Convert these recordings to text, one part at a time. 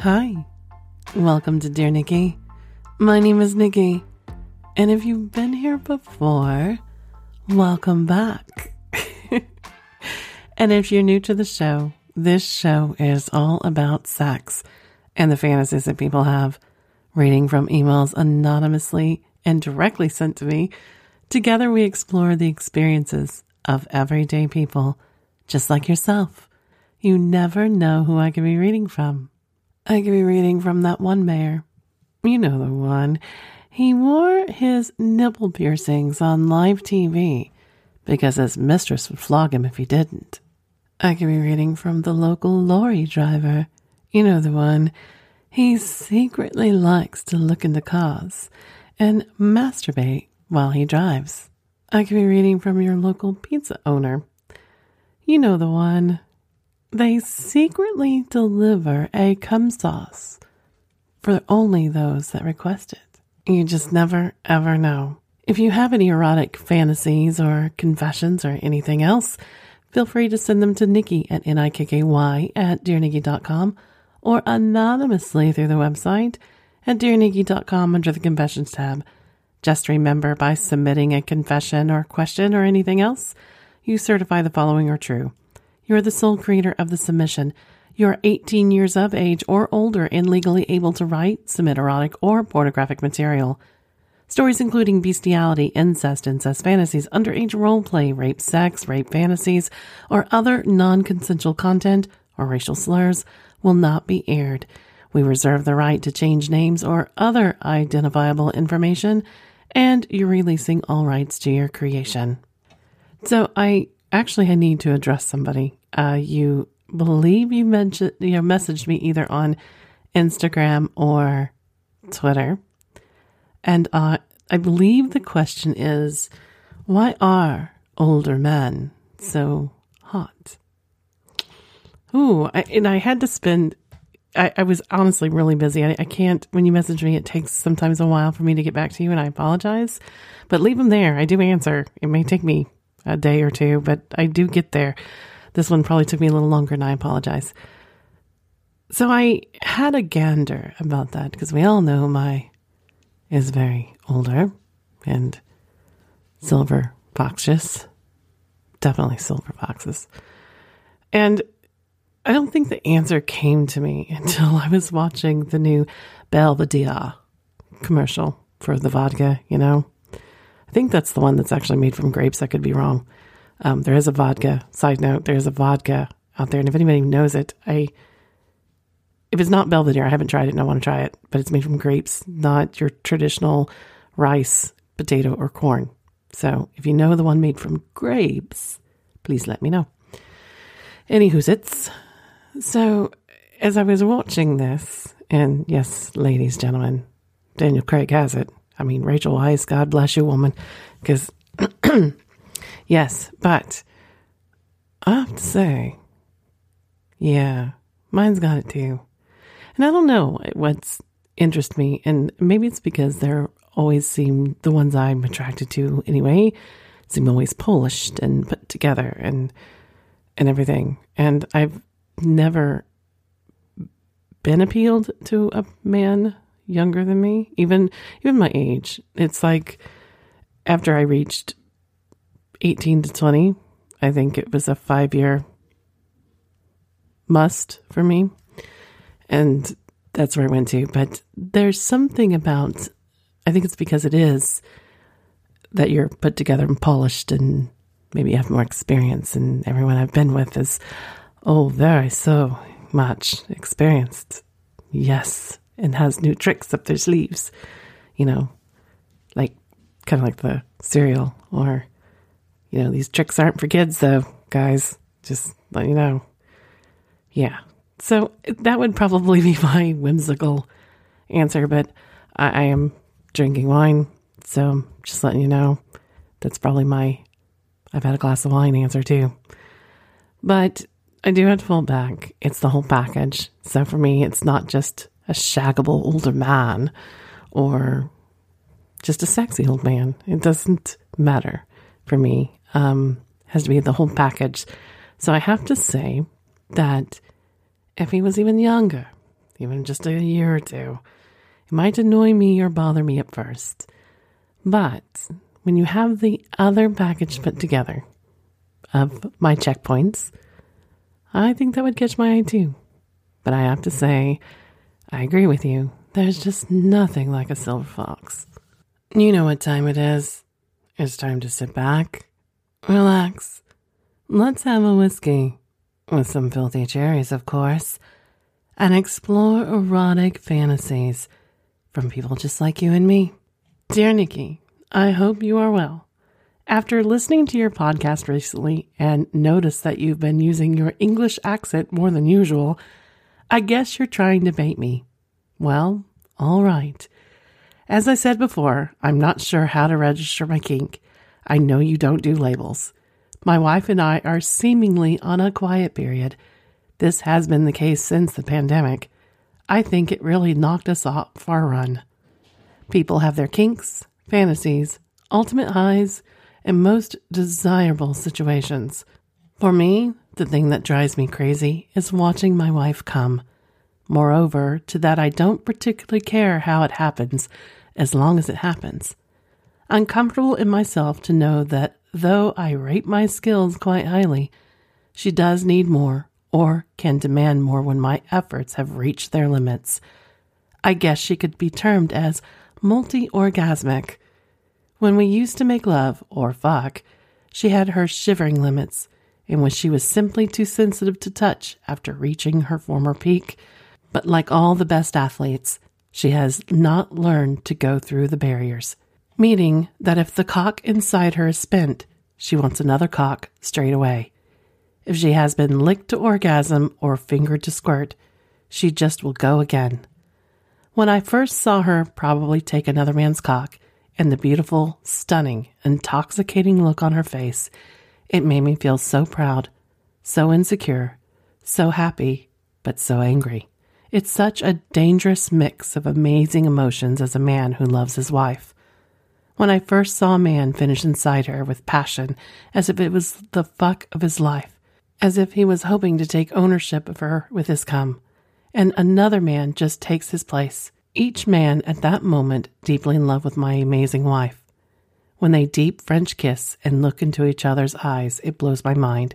Hi, welcome to Dear Nikki. My name is Nikki, and if you've been here before, welcome back. and if you're new to the show, this show is all about sex and the fantasies that people have, reading from emails anonymously and directly sent to me. Together, we explore the experiences of everyday people, just like yourself. You never know who I can be reading from. I could be reading from that one mayor. You know the one. He wore his nipple piercings on live TV because his mistress would flog him if he didn't. I could be reading from the local lorry driver. You know the one. He secretly likes to look into cars and masturbate while he drives. I could be reading from your local pizza owner. You know the one. They secretly deliver a cum sauce for only those that request it. You just never, ever know. If you have any erotic fantasies or confessions or anything else, feel free to send them to Nikki at N-I-K-K-Y at DearNikki.com or anonymously through the website at DearNikki.com under the Confessions tab. Just remember by submitting a confession or question or anything else, you certify the following are true. You're the sole creator of the submission. You're 18 years of age or older and legally able to write, submit erotic or pornographic material. Stories including bestiality, incest, incest fantasies, underage role play, rape, sex, rape fantasies, or other non consensual content or racial slurs will not be aired. We reserve the right to change names or other identifiable information, and you're releasing all rights to your creation. So I actually I need to address somebody. Uh, you believe you mentioned you know, messaged me either on Instagram or Twitter, and uh, I believe the question is, why are older men so hot? Ooh, I, and I had to spend. I, I was honestly really busy. I, I can't. When you message me, it takes sometimes a while for me to get back to you, and I apologize. But leave them there. I do answer. It may take me a day or two, but I do get there. This one probably took me a little longer, and I apologize. So I had a gander about that because we all know my is very older and silver foxes, definitely silver foxes. And I don't think the answer came to me until I was watching the new Belvedere commercial for the vodka, you know? I think that's the one that's actually made from grapes. I could be wrong. Um, there is a vodka. Side note: there is a vodka out there, and if anybody knows it, I if it's not Belvedere, I haven't tried it and I want to try it. But it's made from grapes, not your traditional rice, potato, or corn. So if you know the one made from grapes, please let me know. Anywho's it's so as I was watching this, and yes, ladies, gentlemen, Daniel Craig has it. I mean, Rachel Weisz, God bless you, woman. Because, yes, but I have to say, yeah, mine's got it too. And I don't know what's interest me, and maybe it's because they're always seem the ones I'm attracted to anyway seem always polished and put together and and everything. And I've never been appealed to a man younger than me, even even my age. It's like after I reached 18 to 20, I think it was a 5-year must for me. And that's where I went to, but there's something about I think it's because it is that you're put together and polished and maybe you have more experience and everyone I've been with is oh very so much experienced. Yes, and has new tricks up their sleeves, you know, like kind of like the cereal or, you know, these tricks aren't for kids though, guys. Just let you know. Yeah. So that would probably be my whimsical answer, but I, I am drinking wine. So just letting you know that's probably my I've had a glass of wine answer too. But I do have to fall back. It's the whole package. So for me, it's not just a shaggable older man or just a sexy old man. It doesn't matter for me. Um, has to be the whole package. So I have to say that if he was even younger, even just a year or two, it might annoy me or bother me at first. But when you have the other package put together of my checkpoints, I think that would catch my eye too. But I have to say, I agree with you. There's just nothing like a silver fox. You know what time it is. It's time to sit back, relax. Let's have a whiskey, with some filthy cherries, of course, and explore erotic fantasies from people just like you and me. Dear Nikki, I hope you are well. After listening to your podcast recently and noticed that you've been using your English accent more than usual, I guess you're trying to bait me. Well, all right. As I said before, I'm not sure how to register my kink. I know you don't do labels. My wife and I are seemingly on a quiet period. This has been the case since the pandemic. I think it really knocked us off our run. People have their kinks, fantasies, ultimate highs, and most desirable situations. For me, the thing that drives me crazy is watching my wife come. Moreover, to that I don't particularly care how it happens as long as it happens. I'm comfortable in myself to know that though I rate my skills quite highly, she does need more or can demand more when my efforts have reached their limits. I guess she could be termed as multi orgasmic. When we used to make love or fuck, she had her shivering limits, in which she was simply too sensitive to touch after reaching her former peak. But like all the best athletes, she has not learned to go through the barriers, meaning that if the cock inside her is spent, she wants another cock straight away. If she has been licked to orgasm or fingered to squirt, she just will go again. When I first saw her probably take another man's cock and the beautiful, stunning, intoxicating look on her face, it made me feel so proud, so insecure, so happy, but so angry. It's such a dangerous mix of amazing emotions as a man who loves his wife. When I first saw a man finish inside her with passion, as if it was the fuck of his life, as if he was hoping to take ownership of her with his cum, and another man just takes his place, each man at that moment deeply in love with my amazing wife. When they deep French kiss and look into each other's eyes, it blows my mind.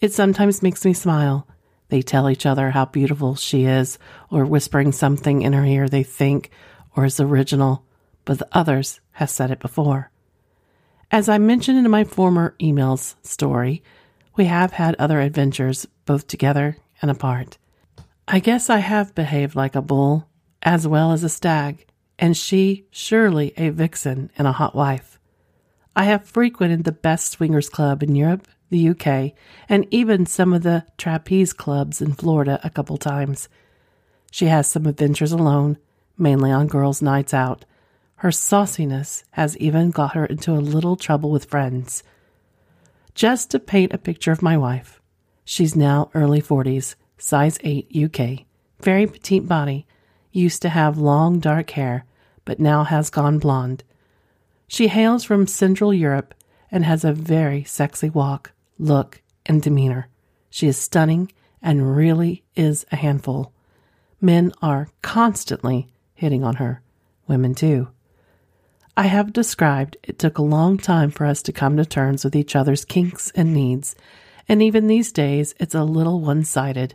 It sometimes makes me smile they tell each other how beautiful she is, or whispering something in her ear they think or is original, but the others have said it before. As I mentioned in my former emails story, we have had other adventures both together and apart. I guess I have behaved like a bull as well as a stag, and she surely a vixen and a hot wife. I have frequented the best swingers club in Europe the UK, and even some of the trapeze clubs in Florida a couple times. She has some adventures alone, mainly on girls' nights out. Her sauciness has even got her into a little trouble with friends. Just to paint a picture of my wife, she's now early 40s, size 8 UK, very petite body, used to have long dark hair, but now has gone blonde. She hails from Central Europe and has a very sexy walk look, and demeanor. She is stunning and really is a handful. Men are constantly hitting on her, women too. I have described it took a long time for us to come to terms with each other's kinks and needs, and even these days it's a little one sided.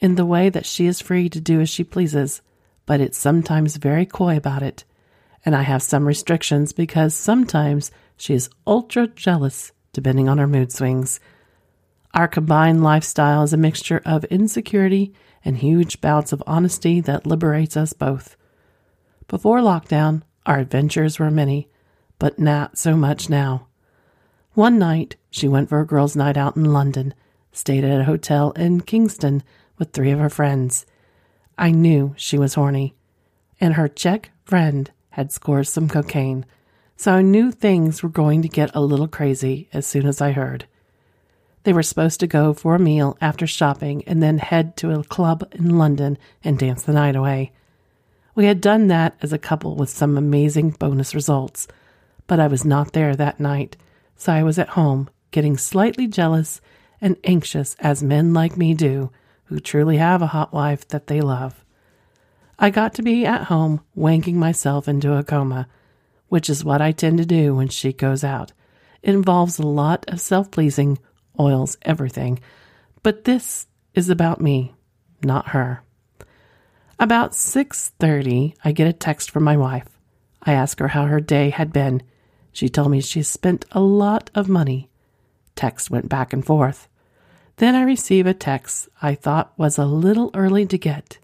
In the way that she is free to do as she pleases, but it's sometimes very coy about it. And I have some restrictions because sometimes she is ultra jealous depending on her mood swings. Our combined lifestyle is a mixture of insecurity and huge bouts of honesty that liberates us both. Before lockdown, our adventures were many, but not so much now. One night, she went for a girls' night out in London, stayed at a hotel in Kingston with three of her friends. I knew she was horny, and her Czech friend had scored some cocaine so I knew things were going to get a little crazy as soon as I heard. They were supposed to go for a meal after shopping and then head to a club in London and dance the night away. We had done that as a couple with some amazing bonus results, but I was not there that night, so I was at home getting slightly jealous and anxious as men like me do who truly have a hot wife that they love. I got to be at home wanking myself into a coma, which is what I tend to do when she goes out. It involves a lot of self pleasing, oils everything. But this is about me, not her. About 6:30, I get a text from my wife. I ask her how her day had been. She told me she spent a lot of money. Text went back and forth. Then I receive a text I thought was a little early to get.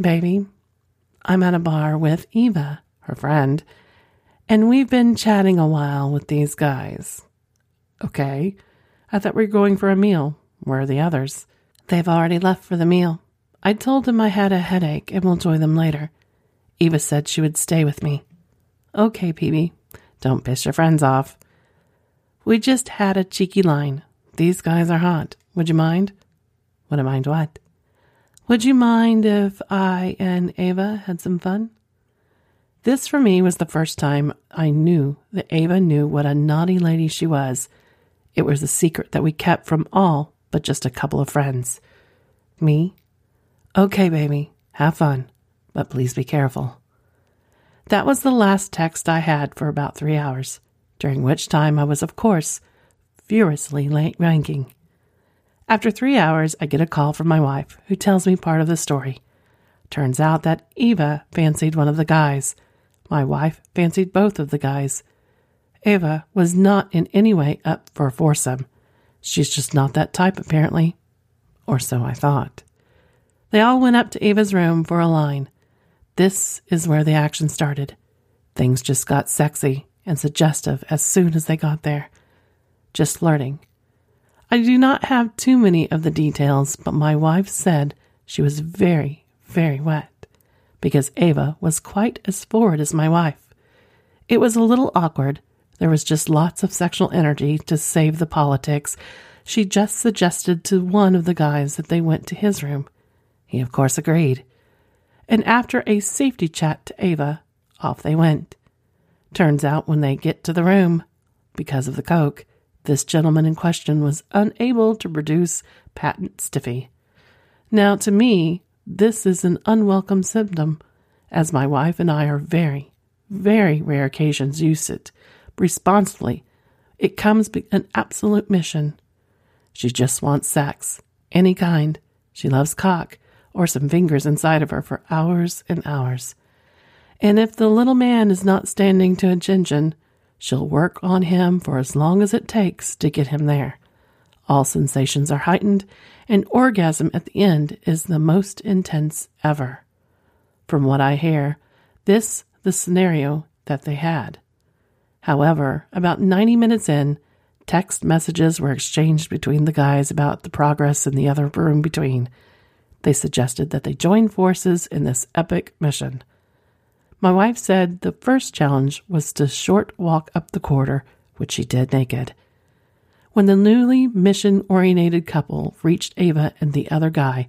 Baby, I'm at a bar with Eva, her friend, and we've been chatting a while with these guys. Okay, I thought we were going for a meal. Where are the others? They've already left for the meal. I told them I had a headache and will join them later. Eva said she would stay with me. Okay, Peebee, don't piss your friends off. We just had a cheeky line. These guys are hot. Would you mind? Would I mind what? Would you mind if I and Ava had some fun? This for me was the first time I knew that Ava knew what a naughty lady she was. It was a secret that we kept from all but just a couple of friends. Me? Okay, baby, have fun, but please be careful. That was the last text I had for about three hours, during which time I was, of course, furiously ranking. After three hours, I get a call from my wife, who tells me part of the story. Turns out that Eva fancied one of the guys. My wife fancied both of the guys. Eva was not in any way up for a foursome. She's just not that type, apparently. Or so I thought. They all went up to Eva's room for a line. This is where the action started. Things just got sexy and suggestive as soon as they got there. Just flirting. I do not have too many of the details, but my wife said she was very, very wet because Ava was quite as forward as my wife. It was a little awkward. There was just lots of sexual energy to save the politics. She just suggested to one of the guys that they went to his room. He, of course, agreed and after a safety chat to Ava, off they went. Turns out when they get to the room, because of the coke, this gentleman in question was unable to produce patent stiffy. Now, to me, this is an unwelcome symptom, as my wife and I are very, very rare occasions use it responsibly. It comes an absolute mission. She just wants sex, any kind. She loves cock, or some fingers inside of her for hours and hours. And if the little man is not standing to attention, she'll work on him for as long as it takes to get him there. All sensations are heightened, and orgasm at the end is the most intense ever. From what I hear, this the scenario that they had. However, about 90 minutes in, text messages were exchanged between the guys about the progress in the other room between, they suggested that they join forces in this epic mission. My wife said the first challenge was to short walk up the corridor, which she did naked. When the newly mission oriented couple reached Ava and the other guy,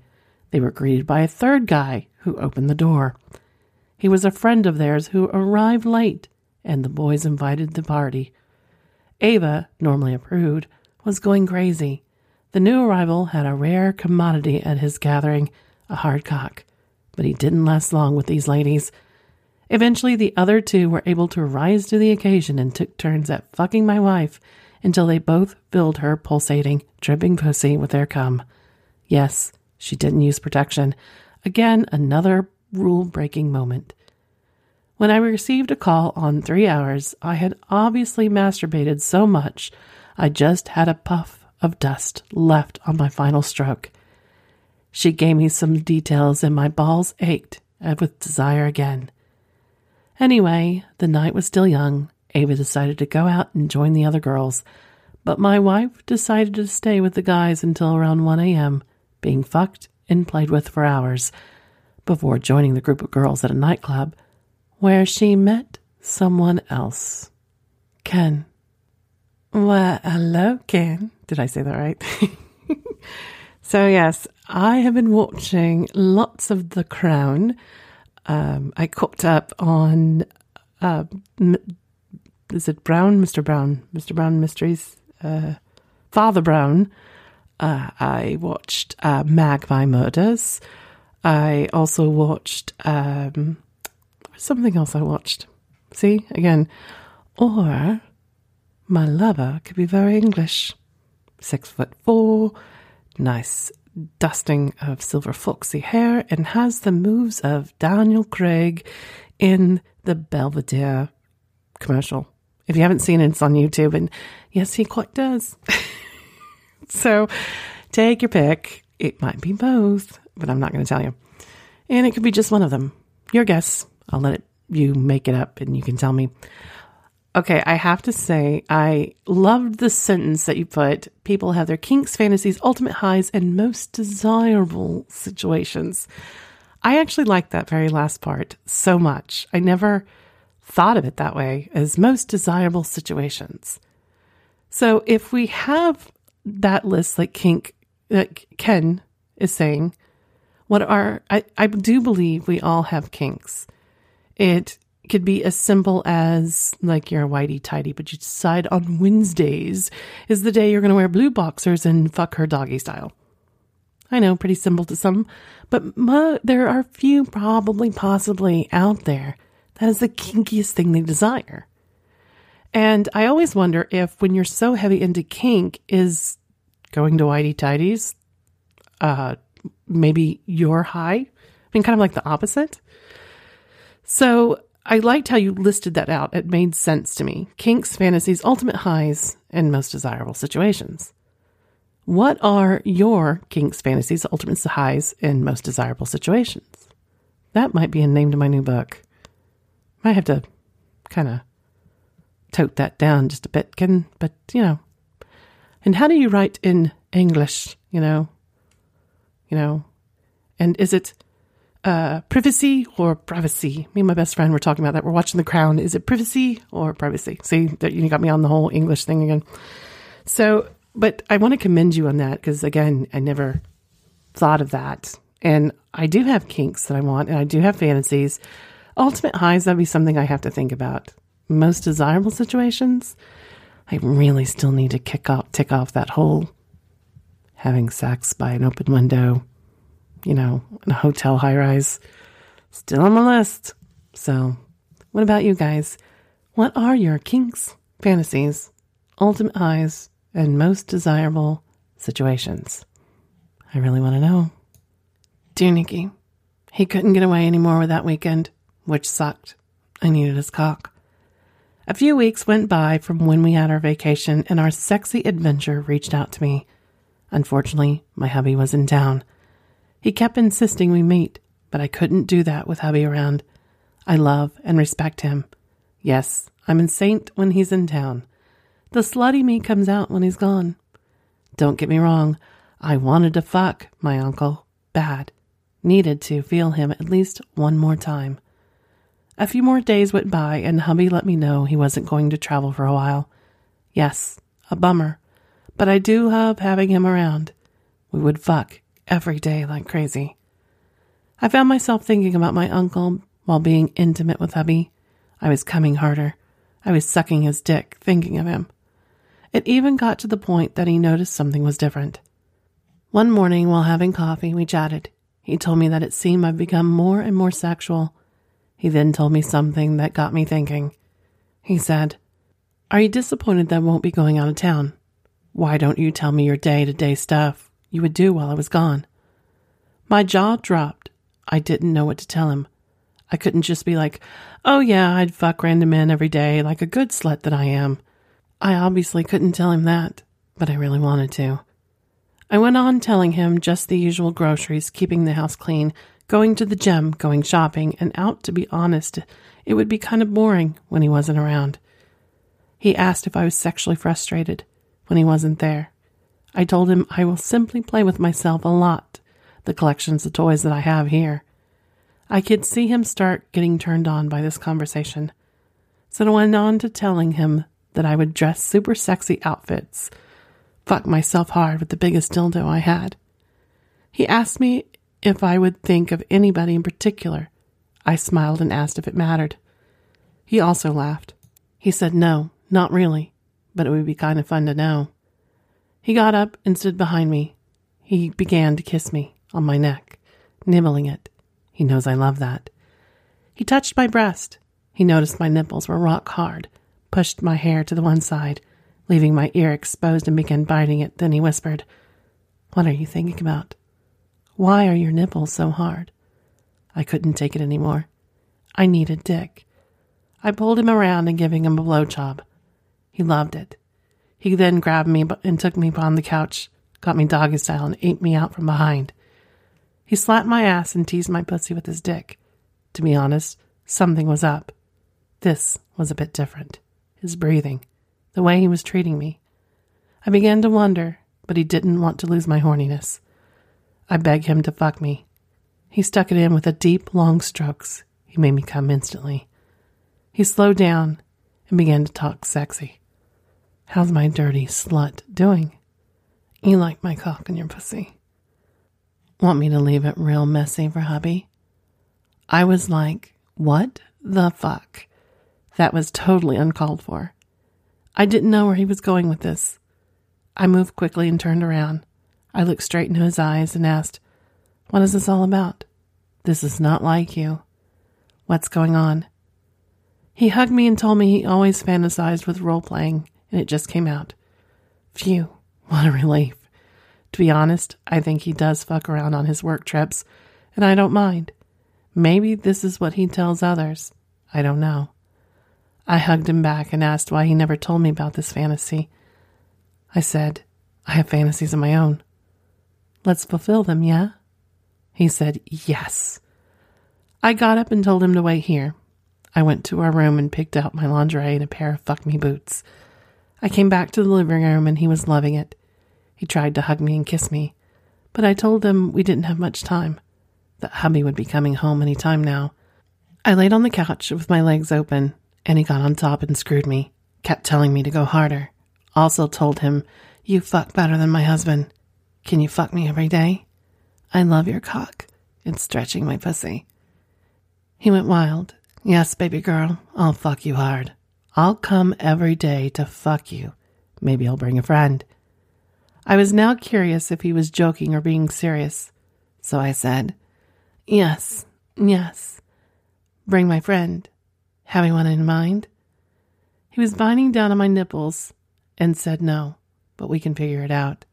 they were greeted by a third guy who opened the door. He was a friend of theirs who arrived late, and the boys invited the party. Ava, normally a prude, was going crazy. The new arrival had a rare commodity at his gathering, a hard cock, but he didn't last long with these ladies. Eventually, the other two were able to rise to the occasion and took turns at fucking my wife until they both filled her pulsating, dripping pussy with their cum. Yes, she didn't use protection. Again, another rule breaking moment. When I received a call on three hours, I had obviously masturbated so much I just had a puff of dust left on my final stroke. She gave me some details, and my balls ached with desire again. Anyway, the night was still young. Ava decided to go out and join the other girls, but my wife decided to stay with the guys until around 1 a.m., being fucked and played with for hours, before joining the group of girls at a nightclub where she met someone else. Ken. Well, hello, Ken. Did I say that right? so, yes, I have been watching lots of The Crown. Um, I cooked up on, uh, is it Brown? Mr. Brown? Mr. Brown Mysteries? Uh, Father Brown Uh, I watched uh, Magpie Murders. I also watched um, something else. I watched. See again, or my lover could be very English, six foot four, nice dusting of silver foxy hair, and has the moves of Daniel Craig in the Belvedere commercial. If you haven't seen it, it's on YouTube, and yes, he quite does. so take your pick. It might be both, but I'm not going to tell you. And it could be just one of them. Your guess. I'll let it, you make it up and you can tell me. Okay, I have to say, I loved the sentence that you put. People have their kinks, fantasies, ultimate highs, and most desirable situations. I actually like that very last part so much. I never thought of it that way as most desirable situations. So if we have that list, like kink, like Ken is saying, what are, I, I do believe we all have kinks. It could be as simple as like you're a whitey tidy, but you decide on Wednesdays is the day you're going to wear blue boxers and fuck her doggy style. I know, pretty simple to some, but mo- there are few probably possibly out there that is the kinkiest thing they desire. And I always wonder if when you're so heavy into kink, is going to whitey tidies, uh, maybe your high? I mean, kind of like the opposite. So I liked how you listed that out. It made sense to me. Kinks, fantasies, ultimate highs, and most desirable situations. What are your kinks, fantasies, ultimate highs, and most desirable situations? That might be a name to my new book. Might have to kind of tote that down just a bit, can but you know. And how do you write in English, you know? You know, and is it uh, privacy or privacy? Me and my best friend were talking about that. We're watching The Crown. Is it privacy or privacy? See, that you got me on the whole English thing again. So, but I want to commend you on that because again, I never thought of that. And I do have kinks that I want, and I do have fantasies. Ultimate highs, that'd be something I have to think about. Most desirable situations, I really still need to kick off, tick off that whole having sex by an open window, you know, in a hotel high rise. Still on the list. So, what about you guys? What are your kinks, fantasies, ultimate highs, and most desirable situations? I really want to know. Dear Nikki, he couldn't get away anymore with that weekend which sucked. I needed his cock. A few weeks went by from when we had our vacation, and our sexy adventure reached out to me. Unfortunately, my hubby was in town. He kept insisting we meet, but I couldn't do that with hubby around. I love and respect him. Yes, I'm saint when he's in town. The slutty me comes out when he's gone. Don't get me wrong, I wanted to fuck my uncle bad. Needed to feel him at least one more time. A few more days went by, and hubby let me know he wasn't going to travel for a while. Yes, a bummer, but I do love having him around. We would fuck every day like crazy. I found myself thinking about my uncle while being intimate with hubby. I was coming harder. I was sucking his dick, thinking of him. It even got to the point that he noticed something was different. One morning, while having coffee, we chatted. He told me that it seemed I'd become more and more sexual he then told me something that got me thinking. He said, Are you disappointed that I won't be going out of town? Why don't you tell me your day to day stuff you would do while I was gone? My jaw dropped. I didn't know what to tell him. I couldn't just be like, Oh, yeah, I'd fuck random men every day like a good slut that I am. I obviously couldn't tell him that, but I really wanted to. I went on telling him just the usual groceries, keeping the house clean, going to the gym, going shopping, and out, to be honest, it would be kind of boring when he wasn't around. He asked if I was sexually frustrated when he wasn't there. I told him I will simply play with myself a lot, the collections of toys that I have here. I could see him start getting turned on by this conversation. So I went on to telling him that I would dress super sexy outfits, fuck myself hard with the biggest dildo I had. He asked me if I would think of anybody in particular. I smiled and asked if it mattered. He also laughed. He said no, not really, but it would be kind of fun to know. He got up and stood behind me. He began to kiss me on my neck, nibbling it. He knows I love that. He touched my breast. He noticed my nipples were rock hard, pushed my hair to the one side, leaving my ear exposed, and began biting it. Then he whispered, What are you thinking about? Why are your nipples so hard? I couldn't take it anymore. I needed Dick. I pulled him around and giving him a blowjob. He loved it. He then grabbed me and took me upon the couch, got me doggy style, and ate me out from behind. He slapped my ass and teased my pussy with his dick. To be honest, something was up. This was a bit different. His breathing, the way he was treating me. I began to wonder, but he didn't want to lose my horniness. I begged him to fuck me. He stuck it in with a deep, long strokes. He made me come instantly. He slowed down and began to talk sexy. How's my dirty slut doing? You like my cock and your pussy. Want me to leave it real messy for hubby? I was like, what the fuck? That was totally uncalled for. I didn't know where he was going with this. I moved quickly and turned around. I looked straight into his eyes and asked, What is this all about? This is not like you. What's going on? He hugged me and told me he always fantasized with role playing, and it just came out. Phew, what a relief. To be honest, I think he does fuck around on his work trips, and I don't mind. Maybe this is what he tells others. I don't know. I hugged him back and asked why he never told me about this fantasy. I said, I have fantasies of my own. Let's fulfill them, yeah? He said, Yes. I got up and told him to wait here. I went to our room and picked out my lingerie and a pair of fuck me boots. I came back to the living room and he was loving it. He tried to hug me and kiss me, but I told him we didn't have much time, that hubby would be coming home any time now. I laid on the couch with my legs open, and he got on top and screwed me, kept telling me to go harder. Also told him, You fuck better than my husband. Can you fuck me every day? I love your cock. It's stretching my pussy. He went wild. Yes, baby girl, I'll fuck you hard. I'll come every day to fuck you. Maybe I'll bring a friend. I was now curious if he was joking or being serious, so I said, Yes, yes. Bring my friend. Have anyone in mind? He was binding down on my nipples and said no, but we can figure it out.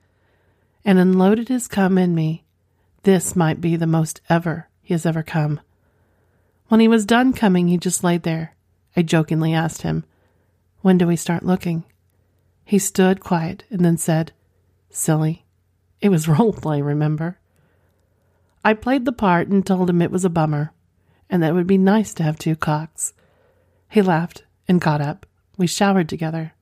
And unloaded his cum in me. This might be the most ever he has ever come. When he was done coming, he just laid there. I jokingly asked him, When do we start looking? He stood quiet and then said, Silly. It was role play, remember? I played the part and told him it was a bummer and that it would be nice to have two cocks. He laughed and got up. We showered together.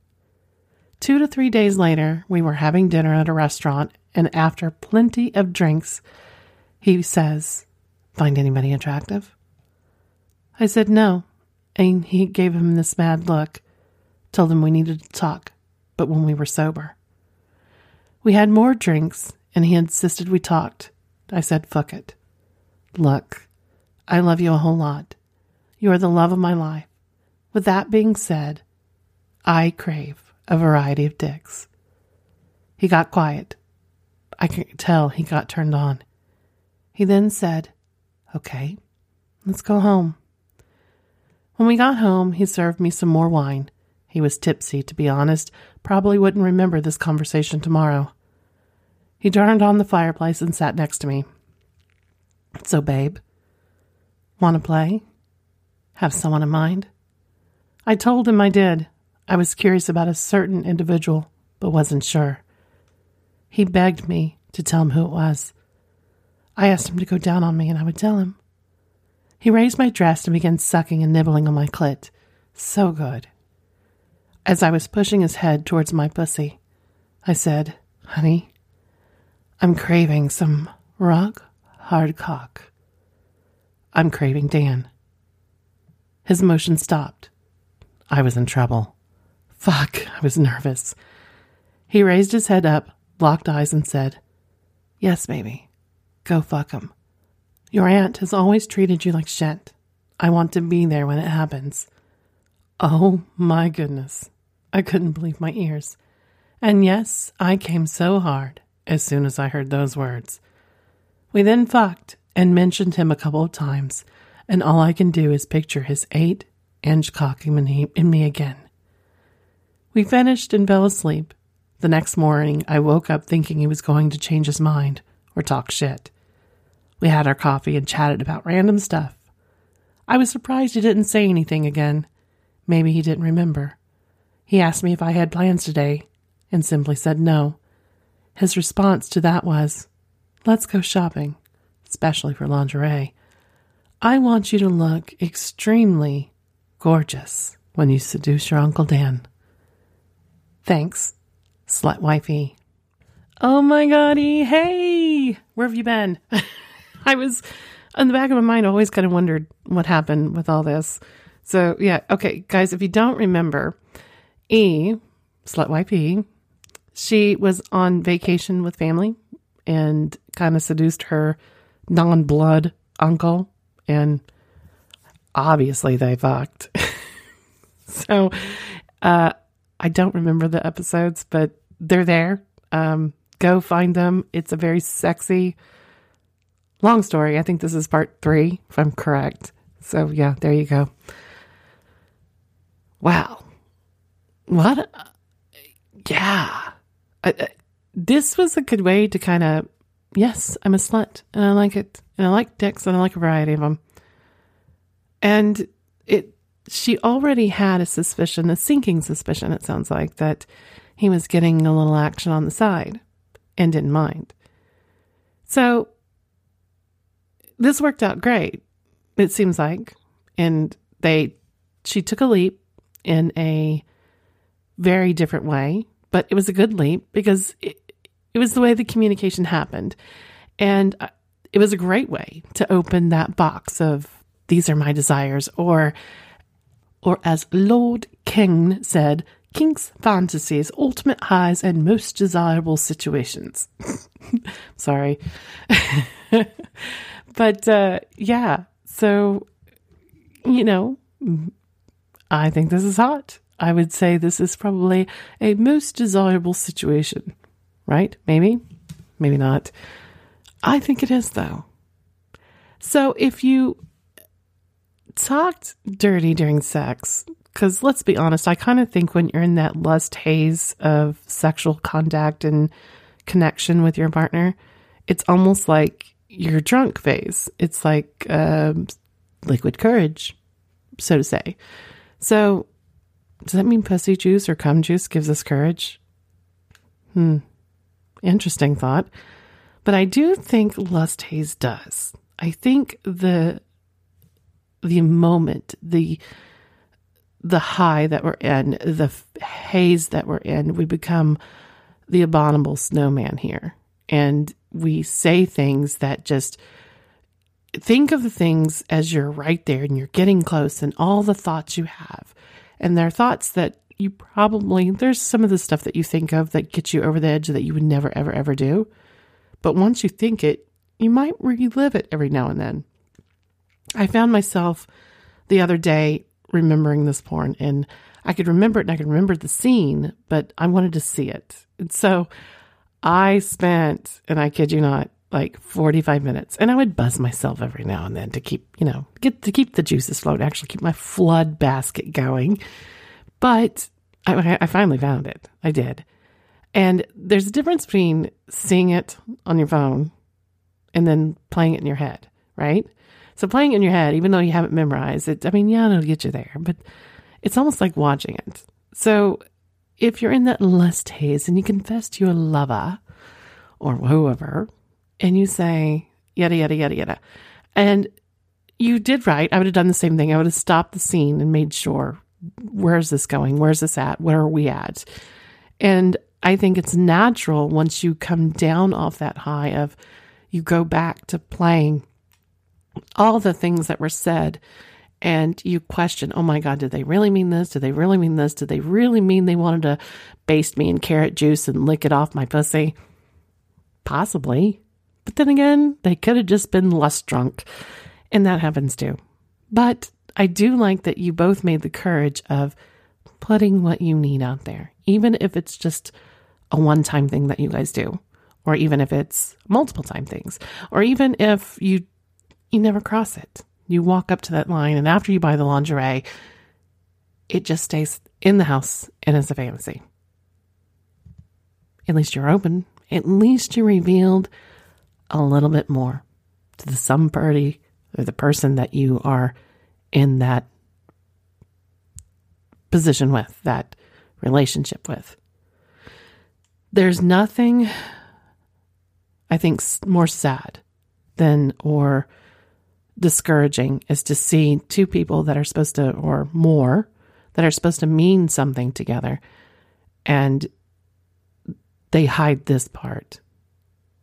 Two to three days later, we were having dinner at a restaurant, and after plenty of drinks, he says, Find anybody attractive? I said no, and he gave him this mad look, told him we needed to talk, but when we were sober. We had more drinks, and he insisted we talked. I said, fuck it. Look, I love you a whole lot. You are the love of my life. With that being said, I crave a variety of dicks. He got quiet. I could tell he got turned on. He then said, Okay, let's go home. When we got home, he served me some more wine. He was tipsy, to be honest, probably wouldn't remember this conversation tomorrow. He turned on the fireplace and sat next to me. So, babe, want to play? Have someone in mind? I told him I did. I was curious about a certain individual, but wasn't sure. He begged me to tell him who it was. I asked him to go down on me and I would tell him. He raised my dress and began sucking and nibbling on my clit. So good. As I was pushing his head towards my pussy, I said, Honey, I'm craving some rock hard cock. I'm craving Dan. His motion stopped. I was in trouble. Fuck, I was nervous. He raised his head up, locked eyes, and said, Yes, baby. Go fuck him. Your aunt has always treated you like shit. I want to be there when it happens. Oh my goodness. I couldn't believe my ears. And yes, I came so hard as soon as I heard those words. We then fucked and mentioned him a couple of times, and all I can do is picture his eight inch cock in me again. We finished and fell asleep. The next morning, I woke up thinking he was going to change his mind or talk shit. We had our coffee and chatted about random stuff. I was surprised he didn't say anything again. Maybe he didn't remember. He asked me if I had plans today and simply said no. His response to that was, Let's go shopping, especially for lingerie. I want you to look extremely gorgeous when you seduce your Uncle Dan. Thanks, slut wifey. Oh my goddy, hey! Where have you been? I was in the back of my mind, always kind of wondered what happened with all this. So, yeah, okay, guys, if you don't remember, E, Slut YP, she was on vacation with family and kind of seduced her non blood uncle, and obviously they fucked. so, uh, I don't remember the episodes, but they're there. Um, go find them. It's a very sexy, long story. I think this is part three, if I'm correct. So, yeah, there you go. Wow. What? yeah. I, I, this was a good way to kind of, yes, I'm a slut and I like it. And I like dicks and I like a variety of them. And it, she already had a suspicion, a sinking suspicion, it sounds like, that he was getting a little action on the side and didn't mind. So this worked out great, it seems like. And they, she took a leap in a very different way, but it was a good leap because it, it was the way the communication happened. And uh, it was a great way to open that box of these are my desires or or as Lord King said, kinks, fantasies, ultimate highs, and most desirable situations. Sorry. but uh, yeah, so, you know, I think this is hot. I would say this is probably a most desirable situation, right? Maybe, maybe not. I think it is, though. So if you talked dirty during sex, because let's be honest, I kind of think when you're in that lust haze of sexual contact and connection with your partner, it's almost like your drunk phase. It's like um, liquid courage, so to say. So, does that mean pussy juice or cum juice gives us courage? Hmm. Interesting thought. But I do think lust haze does. I think the the moment, the the high that we're in, the haze that we're in, we become the abominable snowman here. And we say things that just think of the things as you're right there and you're getting close and all the thoughts you have. And they're thoughts that you probably, there's some of the stuff that you think of that gets you over the edge that you would never, ever, ever do. But once you think it, you might relive it every now and then. I found myself the other day remembering this porn and I could remember it and I could remember the scene, but I wanted to see it. And so I spent, and I kid you not, like 45 minutes and I would buzz myself every now and then to keep, you know, get to keep the juices flowing, actually keep my flood basket going. But I, I finally found it. I did. And there's a difference between seeing it on your phone and then playing it in your head, right? So playing it in your head, even though you haven't memorized it, I mean, yeah, it'll get you there, but it's almost like watching it. So if you're in that lust haze and you confess to your lover or whoever, and you say yada yada yada yada, and you did right, I would have done the same thing. I would have stopped the scene and made sure where's this going? Where's this at? Where are we at? And I think it's natural once you come down off that high of you go back to playing all the things that were said and you question, oh my God, did they really mean this? Did they really mean this? Did they really mean they wanted to baste me in carrot juice and lick it off my pussy? Possibly. But then again, they could have just been lust drunk. And that happens too. But I do like that you both made the courage of putting what you need out there, even if it's just a one time thing that you guys do, or even if it's multiple time things, or even if you you never cross it. You walk up to that line, and after you buy the lingerie, it just stays in the house and it's a fantasy. At least you're open. At least you revealed a little bit more to the somebody or the person that you are in that position with, that relationship with. There's nothing, I think, more sad than or discouraging is to see two people that are supposed to, or more, that are supposed to mean something together and they hide this part.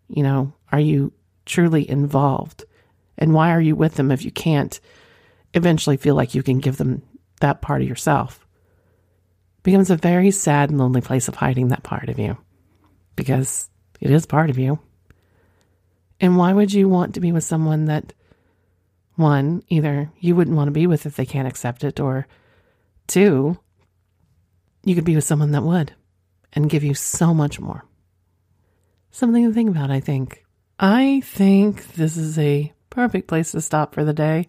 You know, are you truly involved? And why are you with them if you can't eventually feel like you can give them that part of yourself? It becomes a very sad and lonely place of hiding that part of you because it is part of you. And why would you want to be with someone that, one, either you wouldn't want to be with if they can't accept it, or two, you could be with someone that would and give you so much more. Something to think about, I think. I think this is a perfect place to stop for the day.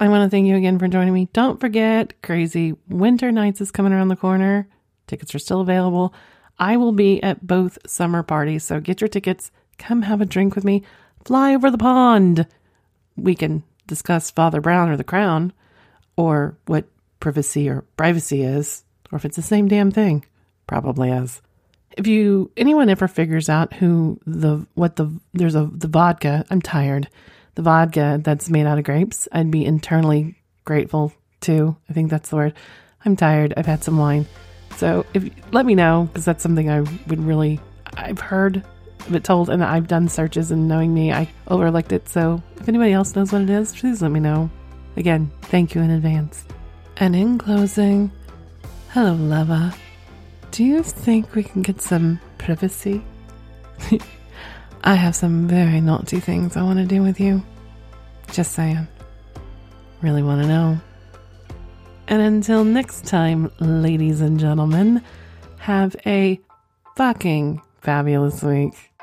I want to thank you again for joining me. Don't forget, Crazy Winter Nights is coming around the corner. Tickets are still available. I will be at both summer parties, so get your tickets. Come have a drink with me. Fly over the pond. We can discuss Father Brown or the Crown, or what privacy or privacy is, or if it's the same damn thing. Probably is. If you anyone ever figures out who the what the there's a the vodka, I'm tired. The vodka that's made out of grapes, I'd be internally grateful too. I think that's the word. I'm tired. I've had some wine. So if let me know because that's something I would really I've heard it told and I've done searches and knowing me I overlooked it. So if anybody else knows what it is, please let me know. Again, thank you in advance. And in closing, hello lover. Do you think we can get some privacy? I have some very naughty things I want to do with you. Just saying. Really want to know. And until next time, ladies and gentlemen, have a fucking fabulous week.